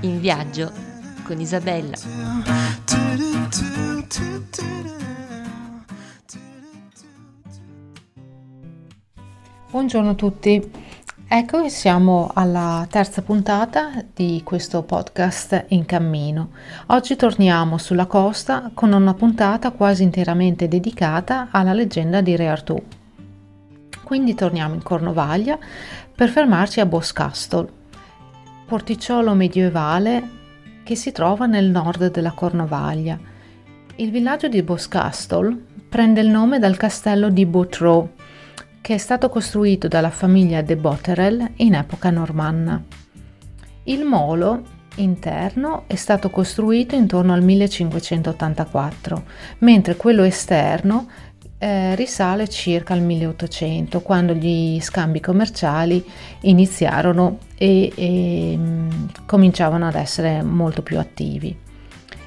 In viaggio con Isabella. Buongiorno a tutti, ecco che siamo alla terza puntata di questo podcast in cammino. Oggi torniamo sulla costa con una puntata quasi interamente dedicata alla leggenda di Re Artù. Quindi torniamo in Cornovaglia per fermarci a Boscastle, porticciolo medievale che si trova nel nord della Cornovaglia. Il villaggio di Boscastle prende il nome dal castello di Boutreau, che è stato costruito dalla famiglia de Botterel in epoca normanna. Il molo interno è stato costruito intorno al 1584, mentre quello esterno eh, risale circa al 1800, quando gli scambi commerciali iniziarono e, e mm, cominciavano ad essere molto più attivi.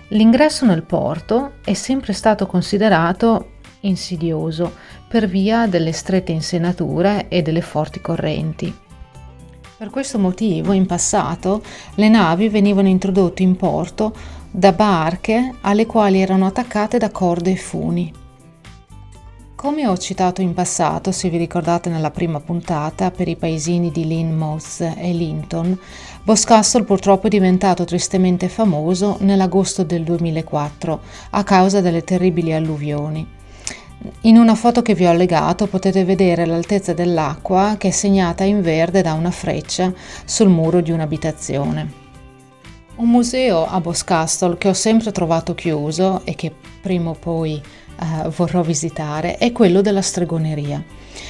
L'ingresso nel porto è sempre stato considerato insidioso per via delle strette insenature e delle forti correnti. Per questo motivo in passato le navi venivano introdotte in porto da barche alle quali erano attaccate da corde e funi. Come ho citato in passato, se vi ricordate nella prima puntata, per i paesini di Lynmouth e Linton, Boscastle purtroppo è diventato tristemente famoso nell'agosto del 2004 a causa delle terribili alluvioni. In una foto che vi ho allegato potete vedere l'altezza dell'acqua che è segnata in verde da una freccia sul muro di un'abitazione. Un museo a Boscastle che ho sempre trovato chiuso e che prima o poi eh, vorrò visitare è quello della stregoneria.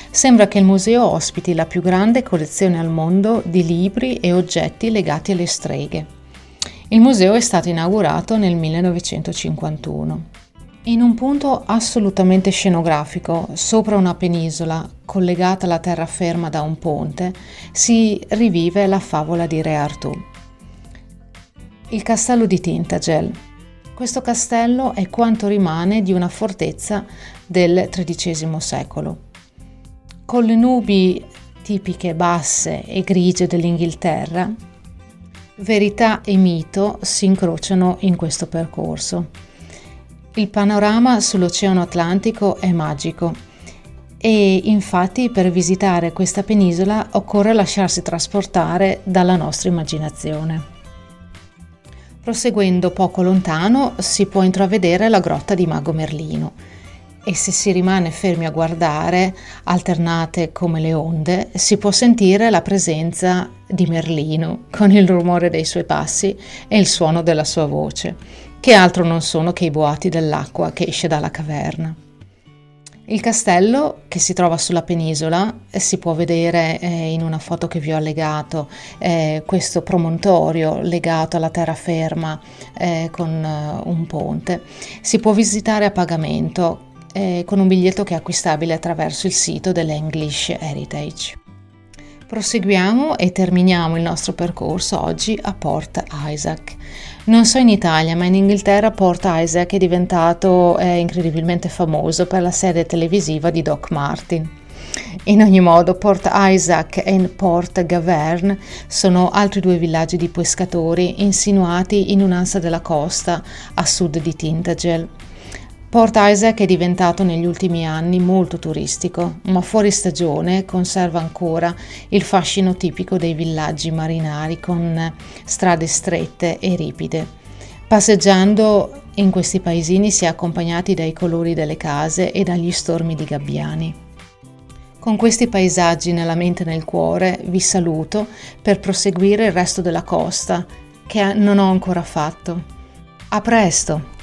Sembra che il museo ospiti la più grande collezione al mondo di libri e oggetti legati alle streghe. Il museo è stato inaugurato nel 1951. In un punto assolutamente scenografico, sopra una penisola collegata alla terraferma da un ponte, si rivive la favola di Re Artù. Il castello di Tintagel, questo castello è quanto rimane di una fortezza del XIII secolo. Con le nubi tipiche basse e grigie dell'Inghilterra, verità e mito si incrociano in questo percorso. Il panorama sull'Oceano Atlantico è magico e infatti per visitare questa penisola occorre lasciarsi trasportare dalla nostra immaginazione. Proseguendo poco lontano si può intravedere la grotta di Mago Merlino e se si rimane fermi a guardare, alternate come le onde, si può sentire la presenza di Merlino con il rumore dei suoi passi e il suono della sua voce, che altro non sono che i boati dell'acqua che esce dalla caverna. Il castello che si trova sulla penisola, eh, si può vedere eh, in una foto che vi ho allegato, eh, questo promontorio legato alla terraferma eh, con eh, un ponte. Si può visitare a pagamento eh, con un biglietto che è acquistabile attraverso il sito dell'English Heritage. Proseguiamo e terminiamo il nostro percorso oggi a Port Isaac. Non so in Italia, ma in Inghilterra Port Isaac è diventato eh, incredibilmente famoso per la serie televisiva di Doc Martin. In ogni modo, Port Isaac e Port Gavern sono altri due villaggi di pescatori insinuati in un'ansa della costa a sud di Tintagel. Port Isaac è diventato negli ultimi anni molto turistico, ma fuori stagione conserva ancora il fascino tipico dei villaggi marinari con strade strette e ripide. Passeggiando in questi paesini si è accompagnati dai colori delle case e dagli stormi di gabbiani. Con questi paesaggi nella mente e nel cuore vi saluto per proseguire il resto della costa che non ho ancora fatto. A presto!